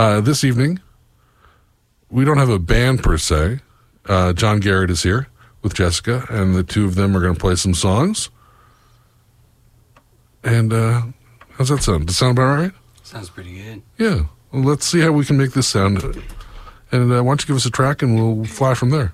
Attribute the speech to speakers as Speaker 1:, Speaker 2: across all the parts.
Speaker 1: Uh, this evening, we don't have a band per se. Uh, John Garrett is here with Jessica, and the two of them are going to play some songs. And uh, how's that sound? Does it sound about right?
Speaker 2: Sounds pretty good.
Speaker 1: Yeah. Well, let's see how we can make this sound. And uh, why don't you give us a track and we'll fly from there.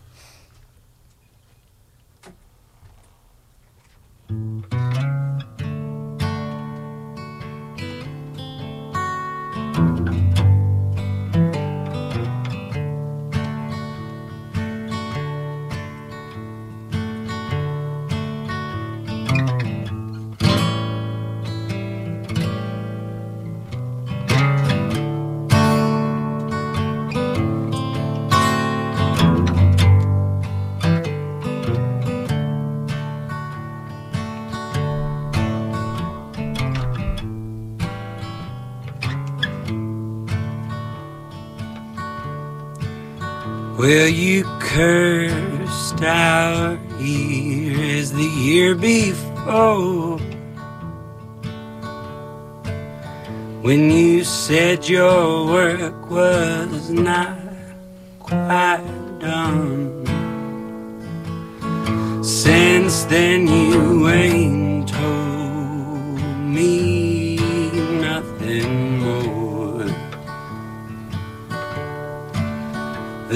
Speaker 2: Cursed our year as the year before. When you said your work was not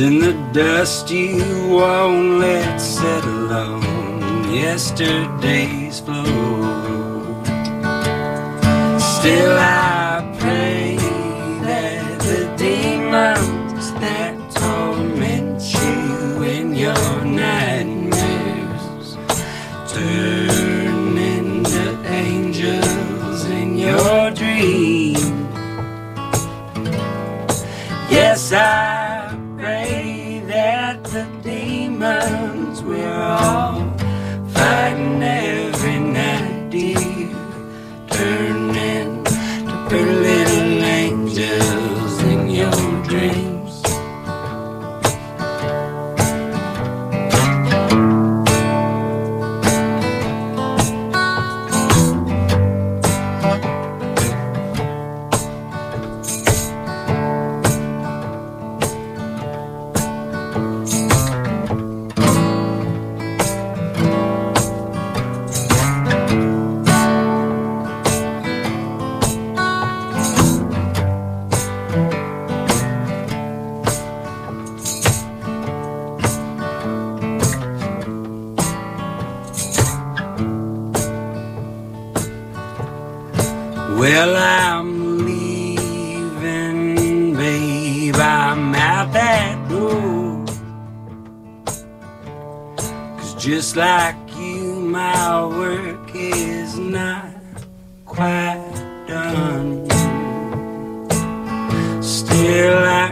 Speaker 2: Then the dust you won't let settle on yesterday's floor. Still, I pray Well, I'm leaving, babe. I'm out that door. Cause just like you, my work is not quite done. Still, I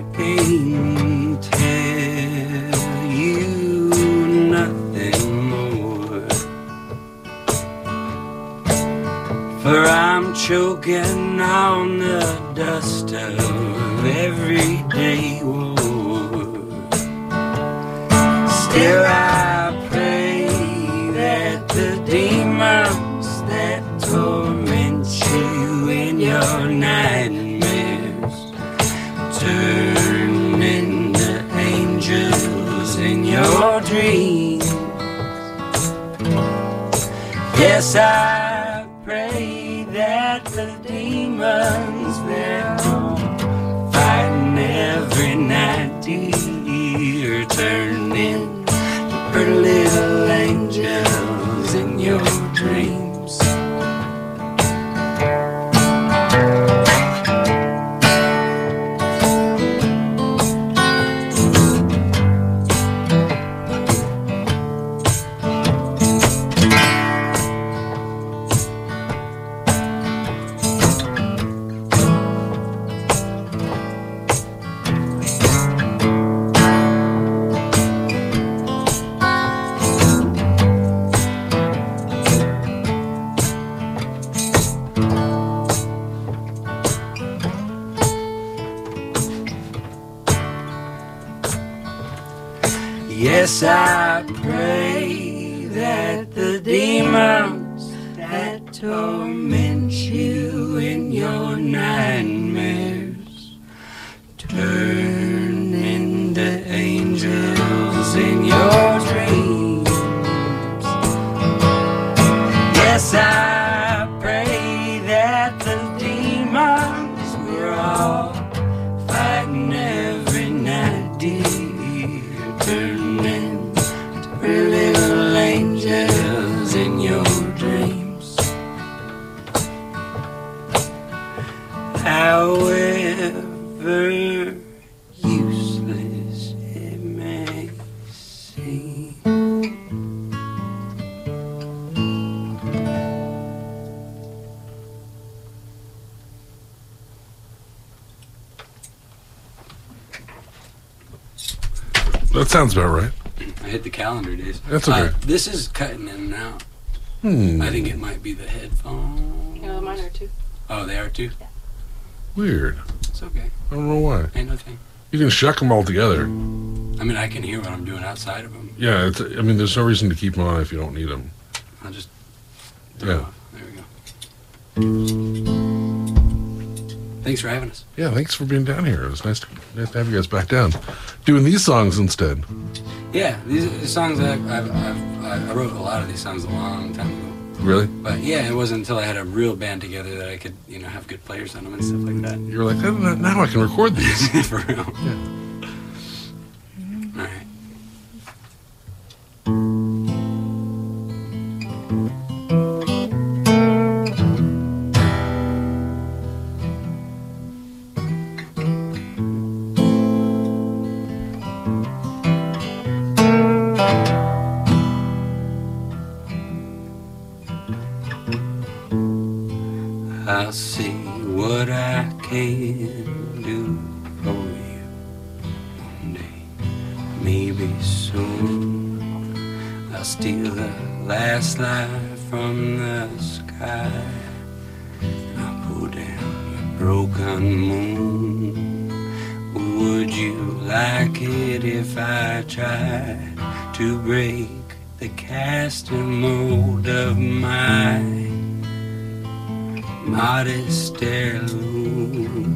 Speaker 2: choking on the dust of everyday war. Still, I pray that the demons that torment you in your nightmares turn into angels in your dreams. Yes, I
Speaker 1: sounds about right.
Speaker 2: I hit the calendar days.
Speaker 1: That's okay.
Speaker 2: Uh, this is cutting in and out.
Speaker 1: Hmm.
Speaker 2: I think it might be the headphone.
Speaker 3: You mine are too.
Speaker 2: Oh, they are too?
Speaker 1: Weird.
Speaker 2: It's okay.
Speaker 1: I don't know why.
Speaker 2: Ain't no thing.
Speaker 1: You can shuck them all together.
Speaker 2: I mean, I can hear what I'm doing outside of them.
Speaker 1: Yeah, it's, I mean, there's no reason to keep them on if you don't need them.
Speaker 2: I'll just.
Speaker 1: Yeah.
Speaker 2: There we go. Thanks for having us.
Speaker 1: Yeah, thanks for being down here. It was nice to, nice to have you guys back down. Doing these songs instead.
Speaker 2: Yeah, these, these songs I've, I've, I've, I wrote a lot of these songs a long time ago.
Speaker 1: Really?
Speaker 2: But yeah, it wasn't until I had a real band together that I could, you know, have good players on them and stuff like that.
Speaker 1: You were like, "Oh, now I can record these.
Speaker 2: For real. All like it if I tried to break the casting mold of my modest heirloom.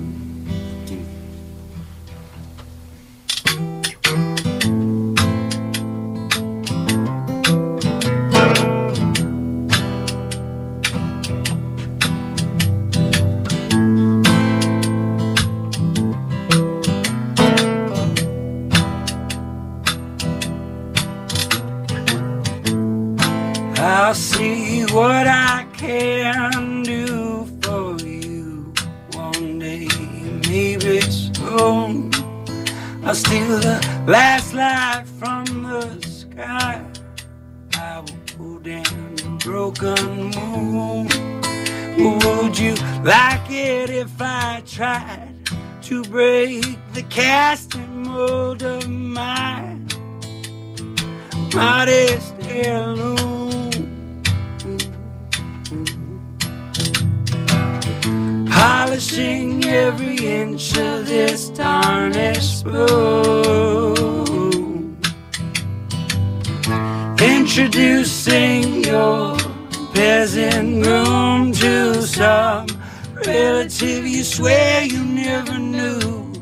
Speaker 2: Never knew.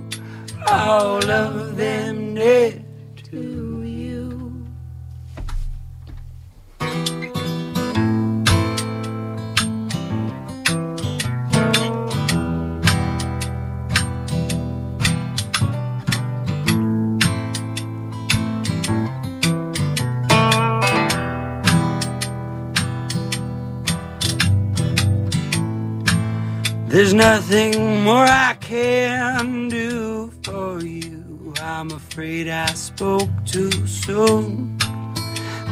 Speaker 2: All of them did to There's nothing more I can do for you. I'm afraid I spoke too soon.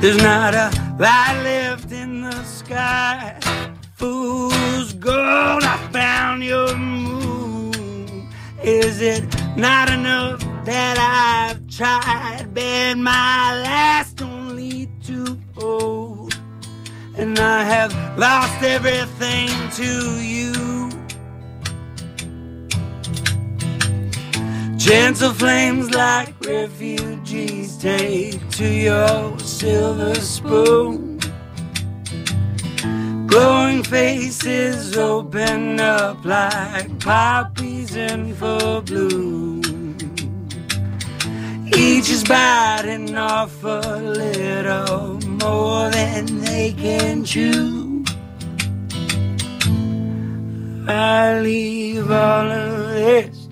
Speaker 2: There's not a light left in the sky. Fool's gold, I found your moon. Is it not enough that I've tried? Been my last only to hold. And I have lost everything to you. Gentle flames like refugees take to your silver spoon. Glowing faces open up like poppies in full bloom. Each is biting off a little more than they can chew. I leave all of this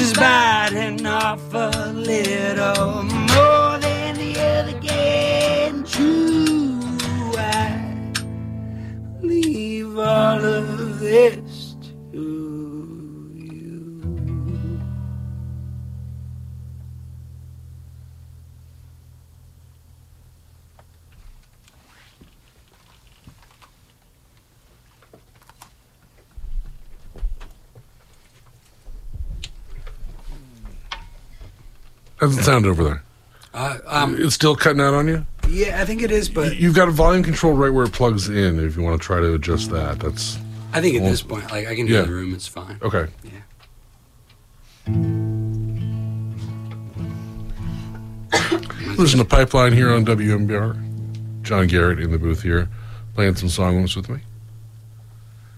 Speaker 2: Is biting off a
Speaker 1: sound over there?
Speaker 2: Uh, um,
Speaker 1: It's still cutting out on you?
Speaker 2: yeah, I think it is, but
Speaker 1: You've got a volume control right where it plugs in if you want to try to adjust that. That's
Speaker 2: I think at this point, like I can hear
Speaker 1: Yeah.
Speaker 2: the room, it's fine.
Speaker 1: okay.
Speaker 2: Yeah.
Speaker 1: Listen to Pipeline here on WMBR. John Garrett in the booth here, playing some songs with me.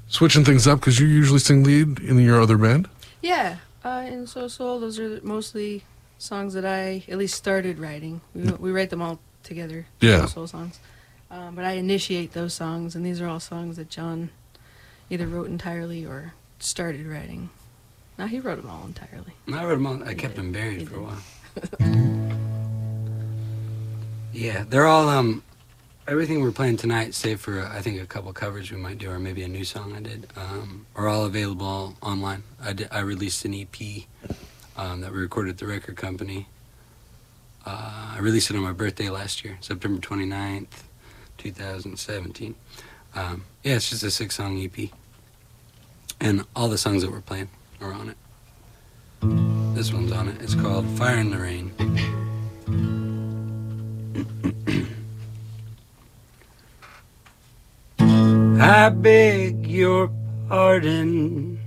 Speaker 1: Switching things up because you usually sing lead in your other band.
Speaker 3: Yeah, uh, in So Soul, those are mostly songs that I at least started writing. We, we write them all together.
Speaker 1: Yeah.
Speaker 3: Soul songs. Um, but I initiate those songs, and these are all songs that John either wrote entirely or started writing. Now he wrote them all entirely.
Speaker 2: I wrote them all. I kept them buried for a while. yeah, they're all um, everything we're playing tonight, save for uh, I think a couple covers we might do, or maybe a new song I did, um, are all available online. I did, I released an EP um, that we recorded at the record company. Uh, I released it on my birthday last year, September 29th, 2017. Um, yeah, it's just a six song EP. And all the songs that we're playing are on it. This one's on it. It's called Fire in the Rain. I beg your pardon.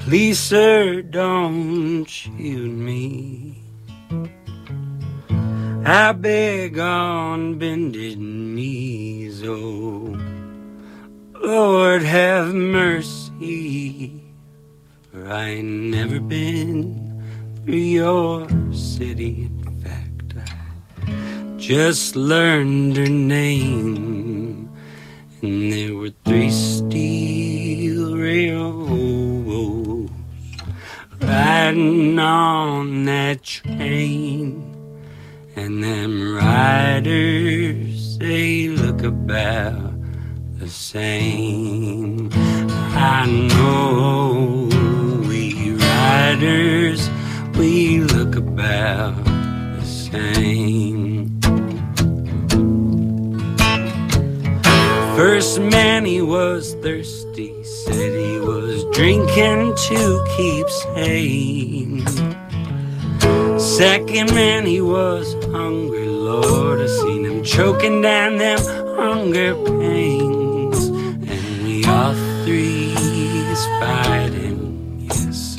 Speaker 2: Please, sir, don't shoot me. I beg on bended knees, oh Lord, have mercy. For I never been through your city. In fact, I just learned her name. And there were three steel railroads riding on that train. And them riders, they look about the same. I know we riders, we look about the same. First man, he was thirsty, drinking to keep sane. Second man, he was hungry, Lord. I seen him choking down them hunger pains. And we all three is fighting, yes,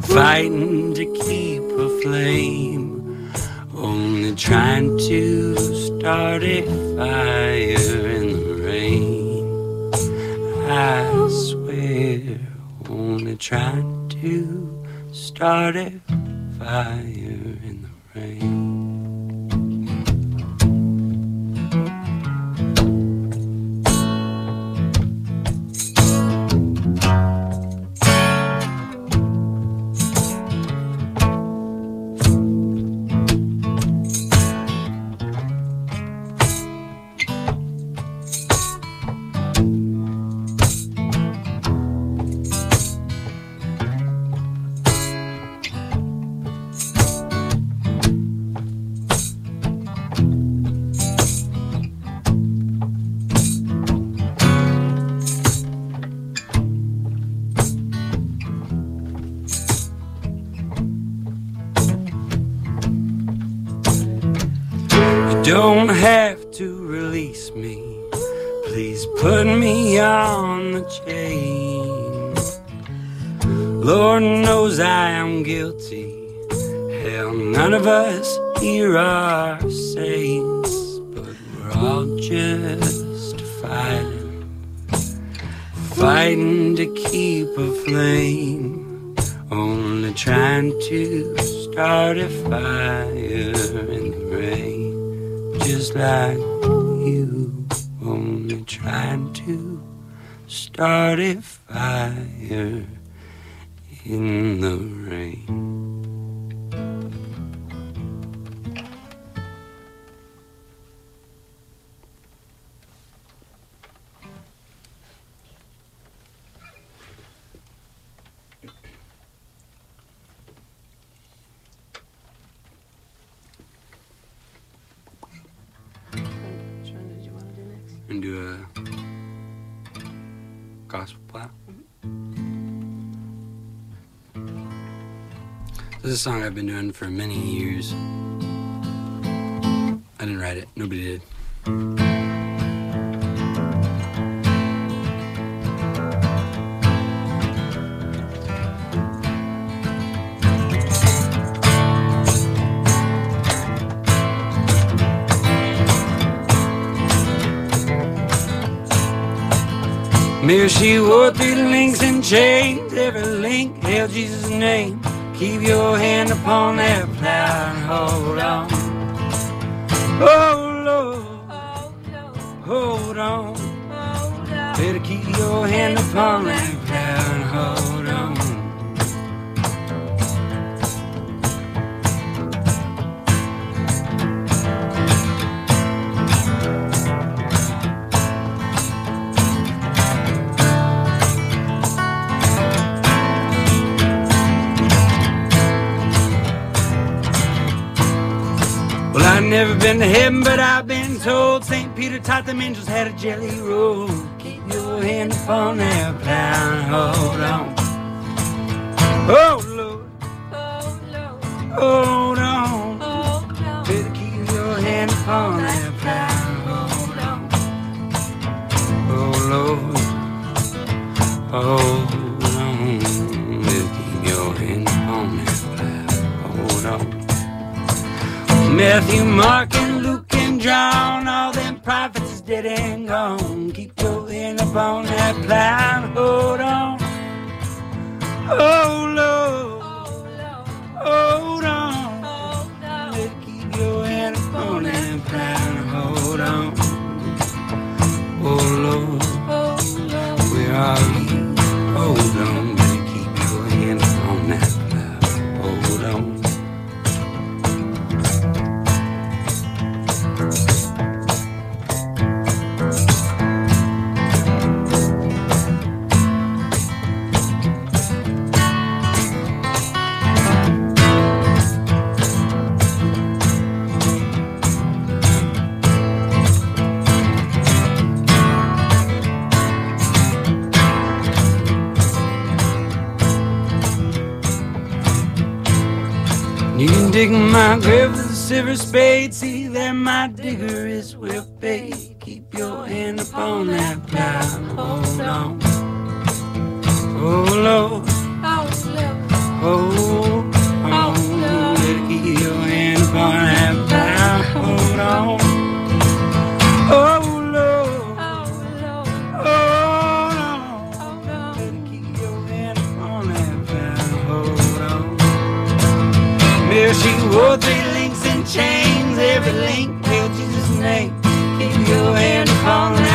Speaker 2: fighting to keep a flame. Only trying to start a fire trying to start a fire in the rain. Of us here are saints, but we're all just fighting, fighting to keep a flame. Only trying to start a fire in the rain. just like you, only trying to start a fire in the and do a gospel plow. This is a song I've been doing for many years. I didn't write it, nobody did. She wore three links and chains. Every link held Jesus' name. Keep your hand upon that plow and hold on. Oh Lord, hold on. Better keep your hand upon that Well, I've never been to heaven, but I've been told St. Peter taught them angels had a jelly roll. Keep your hand upon that plow and hold on. Oh, Lord, hold on. Better keep your hand upon that plow hold on. Oh, Lord, hold Matthew, Mark, and Luke, and John, all them prophets is dead and gone. Keep hand up on that plow and hold on. Oh, Lord, hold on. Better keep your up on that plow hold on. Oh, Lord, where are you? You can dig my grave with a silver spade. See that my digger is well. Keep your hand upon that plow. Hold on. Oh Lord. Hold on. Better keep your hand upon that plow. Hold on. Oh Wore three links and chains. Every link held Jesus' name. Keep your hand upon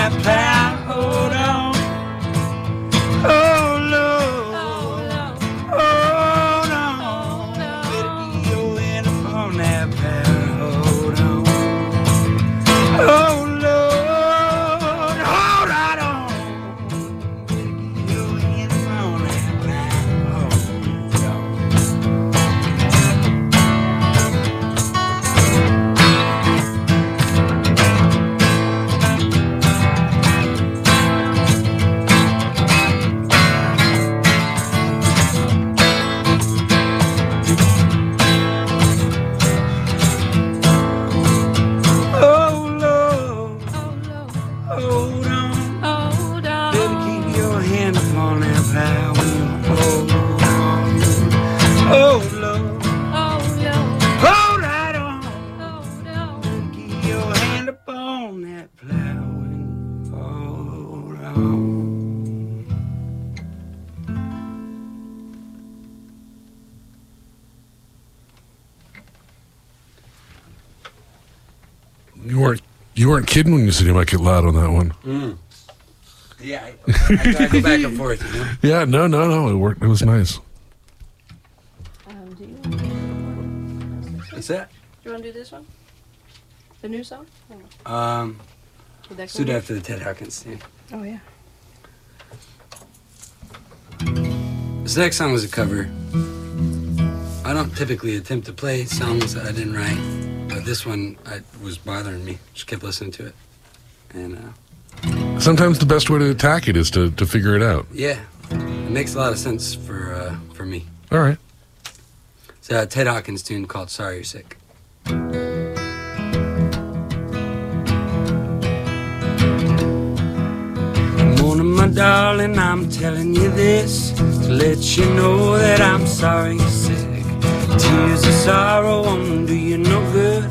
Speaker 1: you weren't kidding when you said you might get loud on that one.
Speaker 2: Mm. Yeah, I, I, I go back and forth. You know?
Speaker 1: Yeah, no, no, no. It worked. It was nice.
Speaker 3: Um, do you, do
Speaker 2: What's that?
Speaker 3: you want to do this one? The new song?
Speaker 2: Um,
Speaker 3: the next
Speaker 2: suit
Speaker 3: one?
Speaker 2: after the Ted Hawkins theme.
Speaker 3: Oh yeah.
Speaker 2: This next song was a cover. I don't typically attempt to play songs that I didn't write, but this one I, was bothering me. Just kept listening to it, and uh,
Speaker 1: Sometimes the best way to attack it is to, to figure it out.
Speaker 2: yeah, it makes a lot of sense for uh, for me.
Speaker 1: All right.
Speaker 2: It's a Ted Hawkins tune called "Sorry You're Sick." Morning, my darling, I'm telling you this to let you know that I'm sorry you're sick. Tears of sorrow won't do you no good.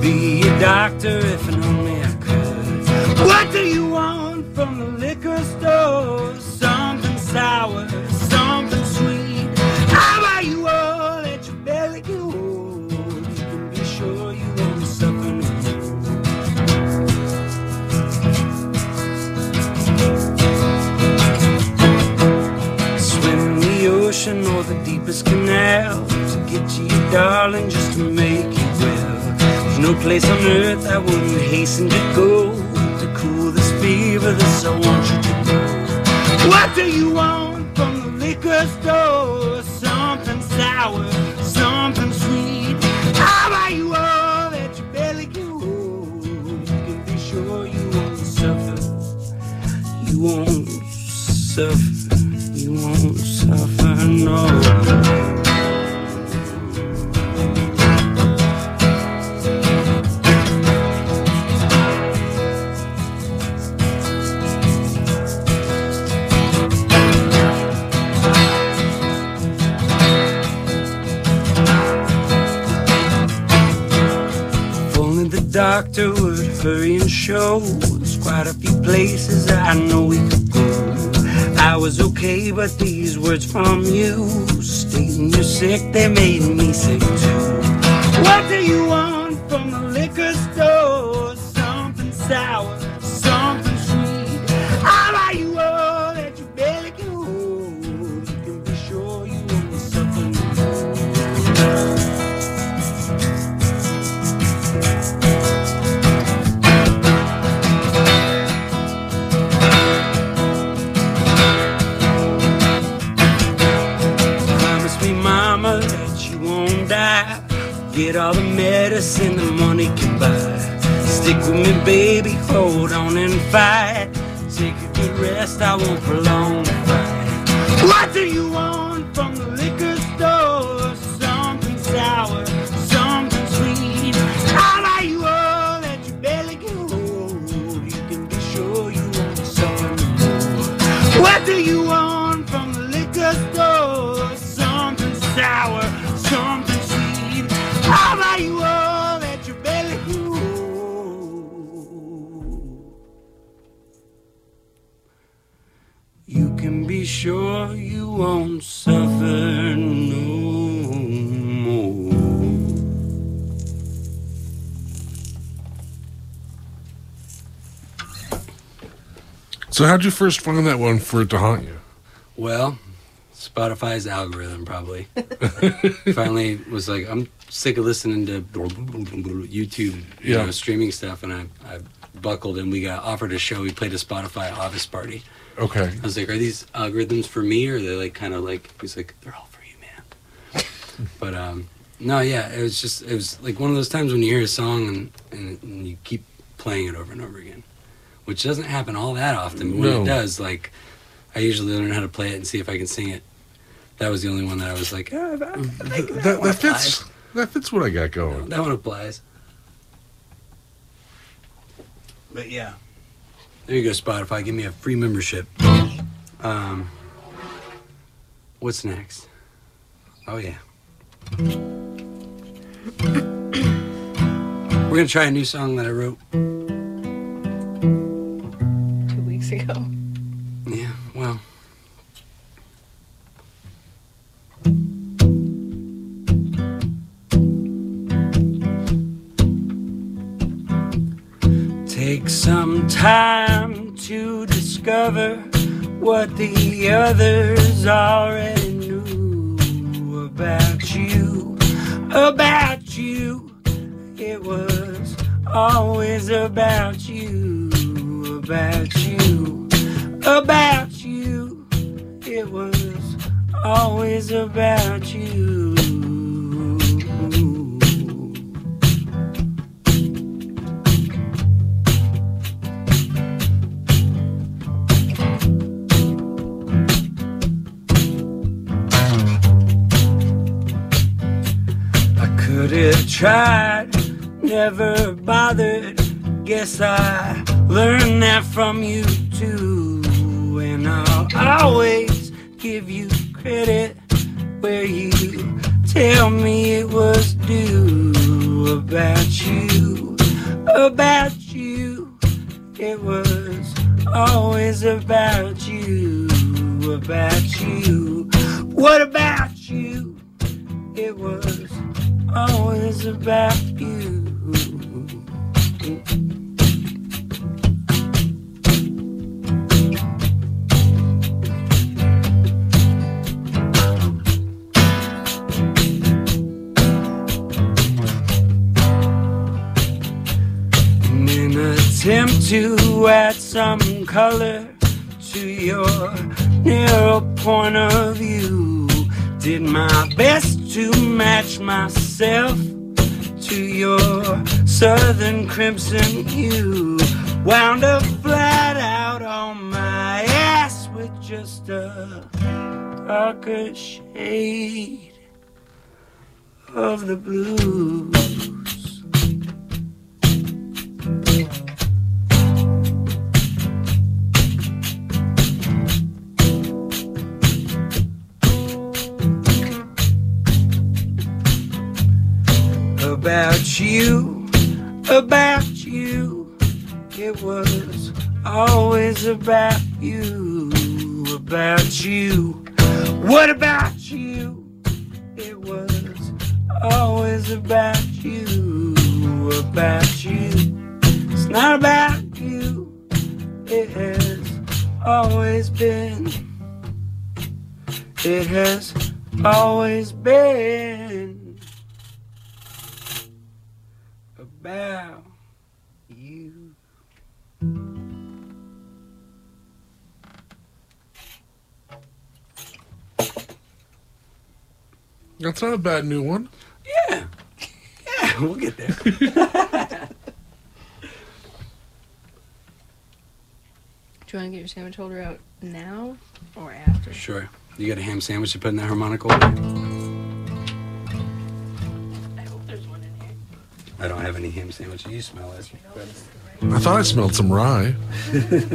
Speaker 2: Be a doctor if and only I could. What do you wouldn't hasten sour, something sweet. How about you all let your belly go? You can be sure you won't suffer no. Promise me, mama, that you won't die. Get all the medicine the money can buy. Stick with me, baby, hold on and fight. Take a good rest, I won't prolong the fight. What do you want
Speaker 1: So how'd you first find that one for it to haunt you?
Speaker 2: Well, Spotify's algorithm probably finally was like, I'm sick of listening to YouTube, you
Speaker 1: Yeah.
Speaker 2: know, streaming stuff, and I, I buckled and we got offered a show. We played a Spotify office party.
Speaker 1: Okay.
Speaker 2: I was like, are these algorithms for me, or are they like kind of like? He's like, they're all for you, man. but um, no, yeah, it was just it was like one of those times when you hear a song and, and, and you keep playing it over and over again, which doesn't happen all that often. But when
Speaker 1: No.
Speaker 2: it does, like, I usually learn how to play it and see if I can sing it. That was the only one that I was like, ah, I, I think
Speaker 1: That,
Speaker 2: that, one
Speaker 1: that fits. That fits what I got going.
Speaker 2: That one applies. But yeah. There you go, Spotify. Give me a free membership. Um, what's next? Oh yeah. We're gonna try a new song that I wrote.
Speaker 3: Weeks ago.
Speaker 2: Yeah, well. Take some time to discover what the others already knew about you. About you. It was always about you. About you. About you. It was always about you. I could have tried, never bothered. Guess I learned that from you always give you credit where you tell me it was due. About you, about you. It was always about you, about you. What about you? It was always about some color to your narrow point of view, did my best to match myself to your southern crimson hue. Wound up flat out on my ass with just a darker shade of the blues. You, about you. It was always about you, about you. What about you? It was always about you, about you. It's not about you. It has always been. It has always been about you.
Speaker 1: That's not a bad new one.
Speaker 2: Yeah. Yeah, we'll get there.
Speaker 3: Do you want to get your sandwich holder out now or after?
Speaker 2: Sure. You got a ham sandwich to put in that harmonica?
Speaker 3: I
Speaker 2: I don't have any ham sandwich. You smell it.
Speaker 1: I thought I smelled some rye.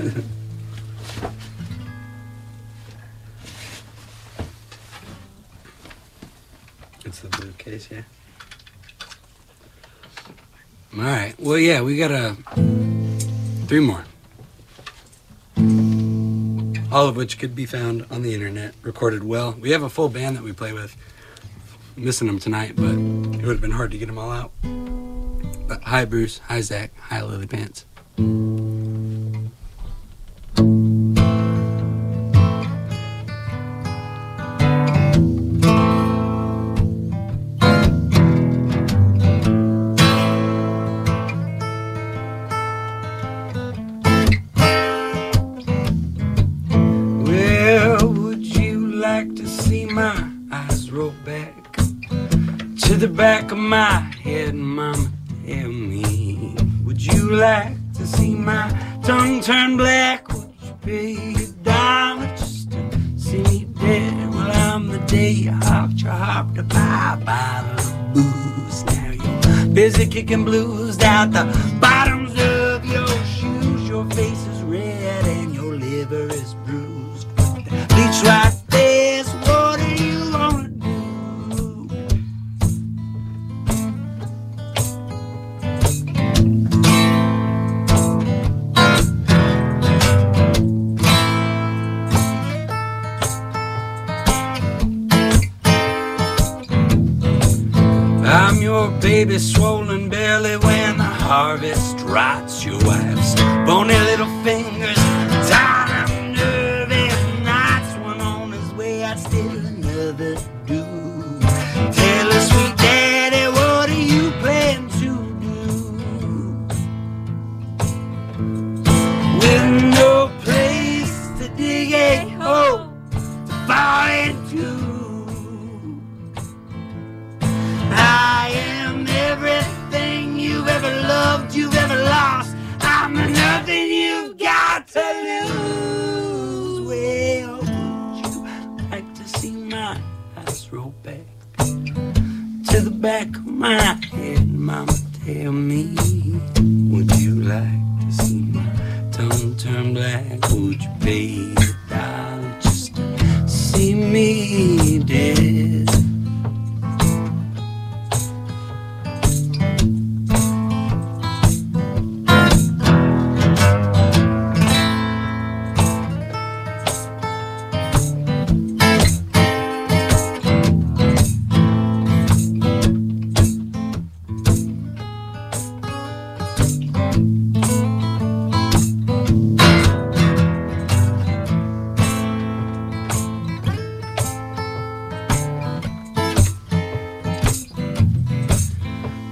Speaker 2: It's the blue case, yeah. All right. Well, yeah, we got a three more. All of which could be found on the internet, recorded well. We have a full band that we play with. Missing them tonight, but it would have been hard to get them all out. Hi, Bruce. Hi, Zach. Hi, Lily Pants. Baby swollen belly when the harvest rots. Your wife's bony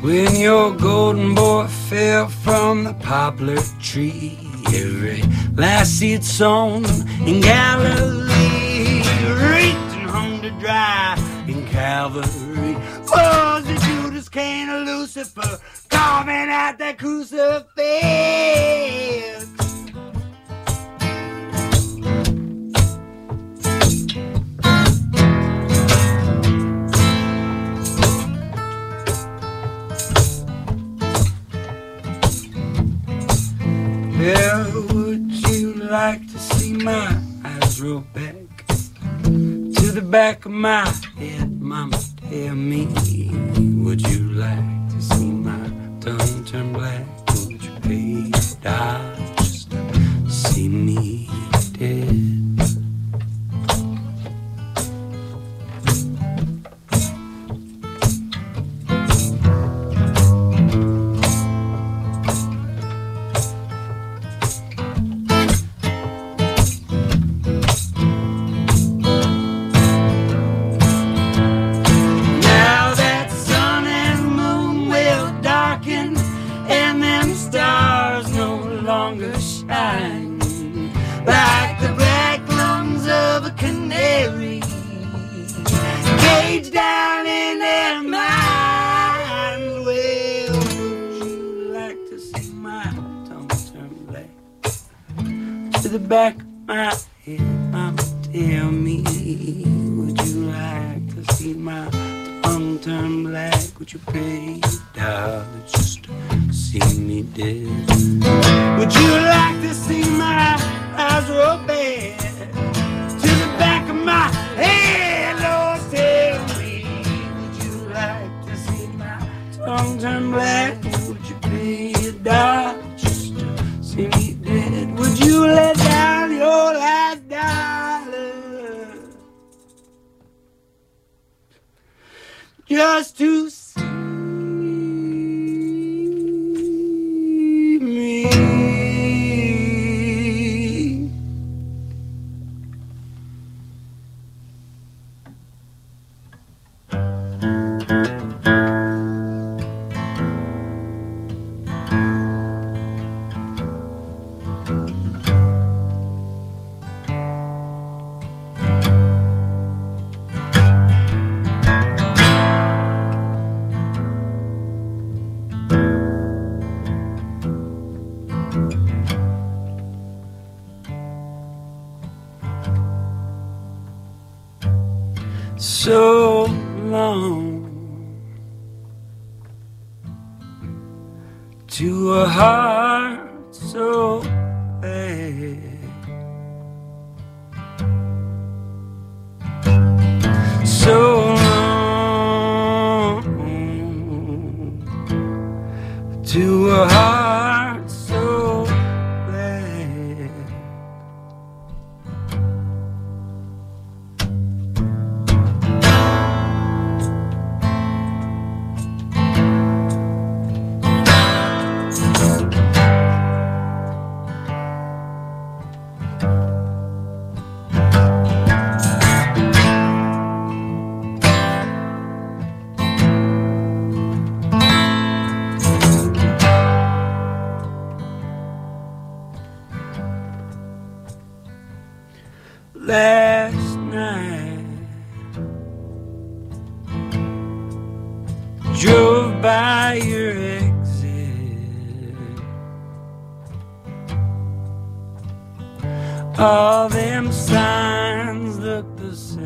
Speaker 2: When your golden boy fell from the poplar tree, every last seed sown in Galilee reeked and hung to dry in Calvary. Was it Judas Cain or Lucifer carving at that crucifix? Well, would you like to see my eyes roll back to the back of my head? Mama, tell me, would you like pay to the back of my head? Mama, tell me, would you like to see my tongue turn black? Would you pay a dollar just to see me dead? Would you like to see my eyes back to the back of my head? Lord, tell me, would you like to see my tongue turn black? Would you pay a dollar just to see me dead? Would you let just to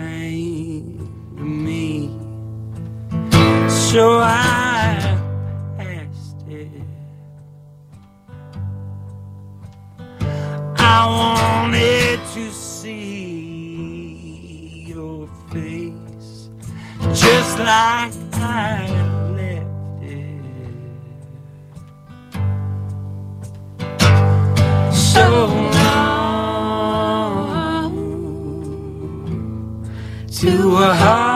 Speaker 2: the to me. So I passed it. I wanted to see your face just like to a heart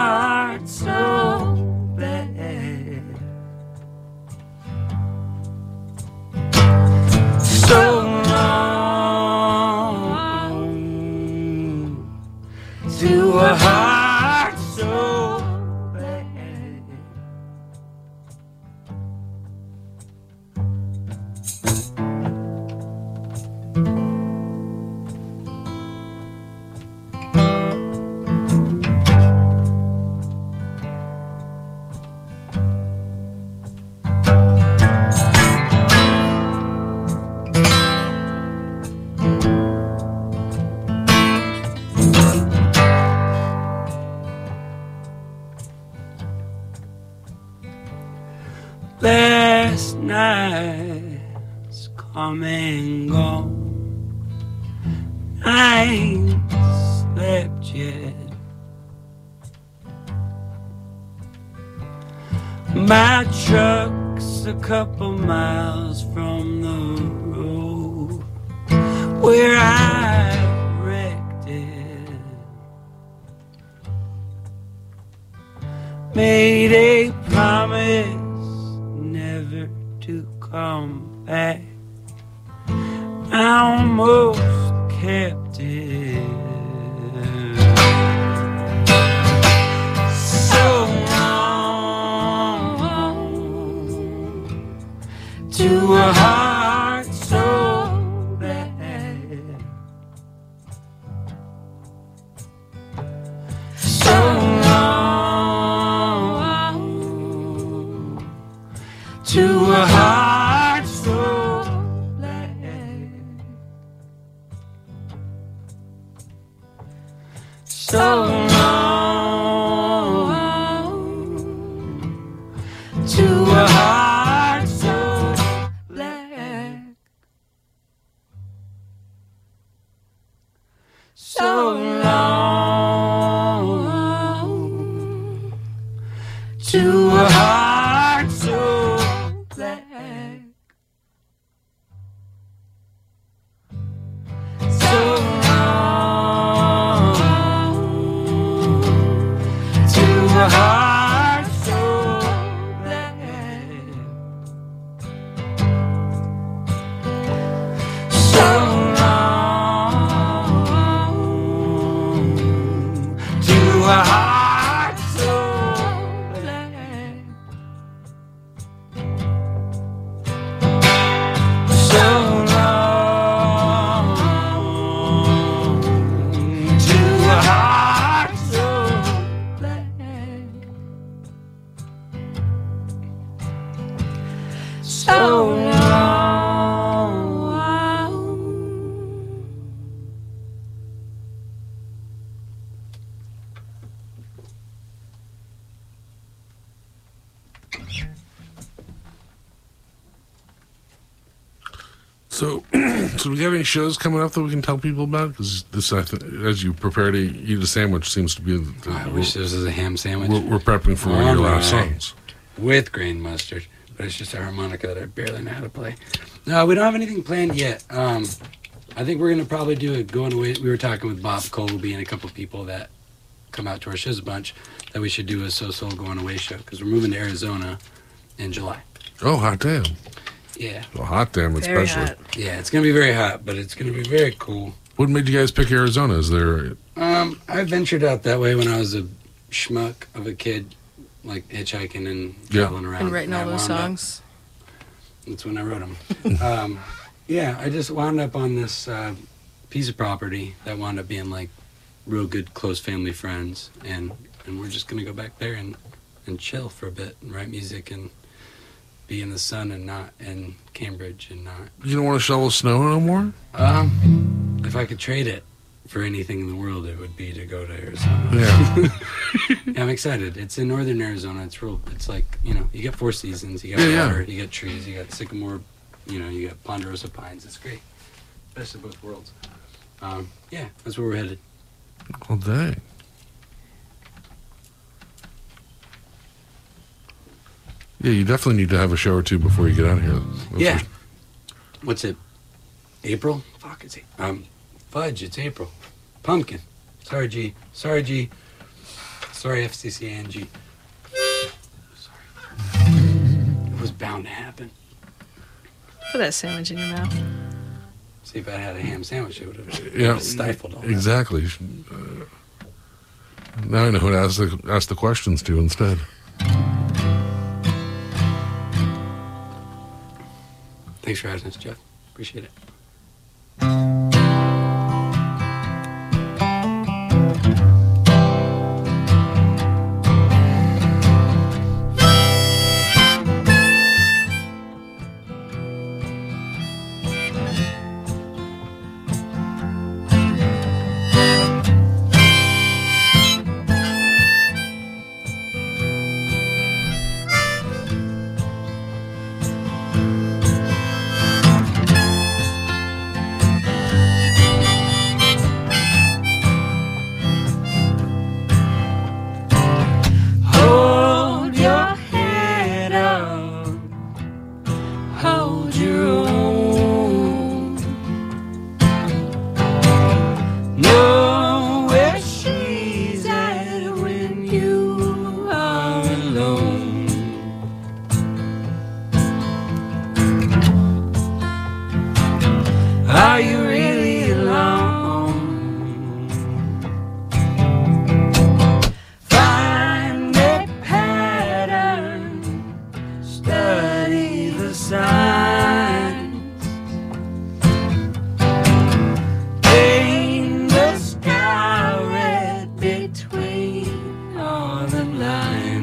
Speaker 2: ain't slept yet. My truck's a couple miles from the road where I wrecked it. Made a promise never to come back. I almost kept to a heart so
Speaker 1: we have any shows coming up that we can tell people about? Because this, I th- as you prepare to eat a sandwich, seems to be. The,
Speaker 2: I wish this was a ham sandwich
Speaker 1: we're, we're prepping for one of your last songs.
Speaker 2: with grain mustard, but it's just a harmonica that I barely know how to play. No, we don't have anything planned yet. Um, I think we're gonna probably do a going away. We were talking with Bob Colby and a couple of people that come out to our shows a bunch that we should do a so soul going away show because we're moving to Arizona in July.
Speaker 1: Oh, hot damn!
Speaker 2: Yeah,
Speaker 1: Well, hot damn,
Speaker 3: Very
Speaker 1: especially.
Speaker 3: hot.
Speaker 2: yeah, it's gonna be very hot, but it's gonna be very cool.
Speaker 1: What made you guys pick Arizona? Is there?
Speaker 2: Um, I ventured out that way when I was a schmuck of a kid, like hitchhiking and
Speaker 1: Yeah.
Speaker 2: traveling around.
Speaker 3: And writing
Speaker 2: I
Speaker 3: all those
Speaker 2: wound up-
Speaker 3: songs.
Speaker 2: That's when I wrote them. um, yeah, I just wound up on this uh, piece of property that wound up being like real good close family friends, and and we're just gonna go back there and and chill for a bit and write music and be in the sun and not in Cambridge and not.
Speaker 1: You don't want to shovel snow no more?
Speaker 2: Um, if I could trade it for anything in the world, it would be to go to Arizona.
Speaker 1: Yeah.
Speaker 2: Yeah, I'm excited. It's in northern Arizona. It's real. It's like you know, you get four seasons. You got
Speaker 1: Yeah, yeah.
Speaker 2: You got trees. You got sycamore. You know, you got ponderosa pines. It's great. Best of both worlds. Um, yeah, that's where we're headed.
Speaker 1: well, dang. Yeah, you definitely need to have a show or two before you get out of here. That's
Speaker 2: yeah.
Speaker 1: for-
Speaker 2: What's it? April? Fuck, it's A- um, fudge. It's April. Pumpkin. Sorry, G. Sorry, G. Sorry, FCC and G. Sorry. It was bound to happen.
Speaker 3: Put that sandwich in your mouth.
Speaker 2: See if I had a ham sandwich, it would have
Speaker 1: Yeah,
Speaker 2: stifled all that.
Speaker 1: exactly. Uh, now I know who to ask the, ask the questions to instead.
Speaker 2: Thanks for having us, Jeff. Appreciate it. All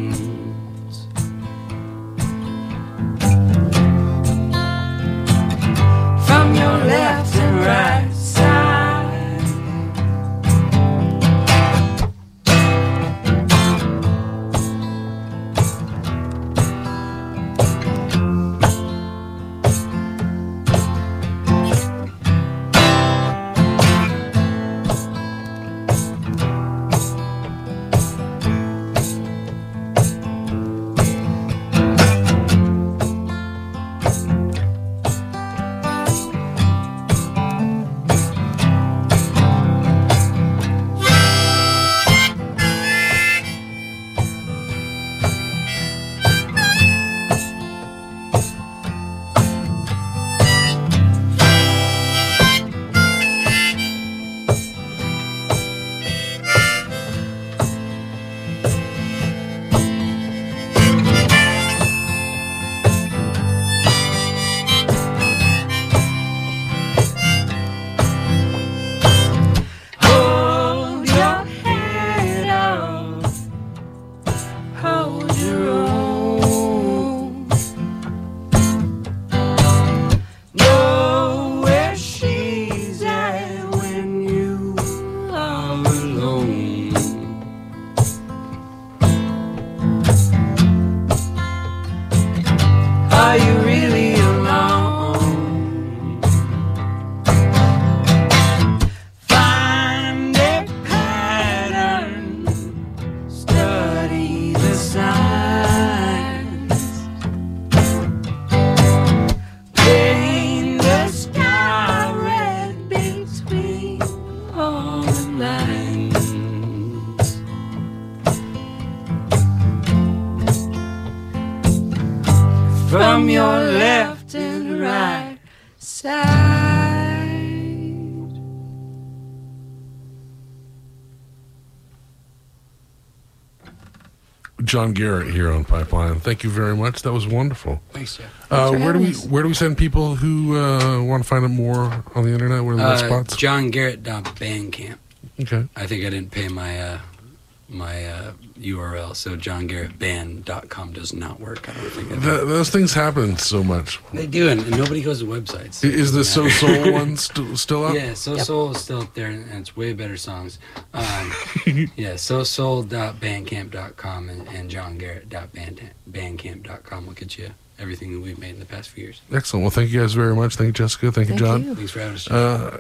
Speaker 1: John Garrett here on Pipeline. Thank you very much. That was wonderful.
Speaker 2: Thanks, Jeff.
Speaker 1: Uh, where do we
Speaker 3: us.
Speaker 1: where do we send people who uh, want to find out more on the internet? Where are the best
Speaker 2: Uh,
Speaker 1: spots?
Speaker 2: JohnGarrett.bandcamp.
Speaker 1: Okay.
Speaker 2: I think I didn't pay my uh, my uh, URL, so johngarrettband.com does not work. I don't think I
Speaker 1: Th- those things happen so much.
Speaker 2: they do, and, and nobody goes to websites.
Speaker 1: I- Is the So Soul one st- still up?
Speaker 2: Yeah, So Soul is still up there, and and it's way better songs. Um, yeah, sosoul.bandcamp.com and, and johngarrett.bandcamp.com will get you everything that we've made in the past few years.
Speaker 1: Excellent. Well, thank you guys very much. Thank you, Jessica. Thank you,
Speaker 3: Thank
Speaker 1: John.
Speaker 3: you.
Speaker 2: Thanks for having us.
Speaker 1: Uh,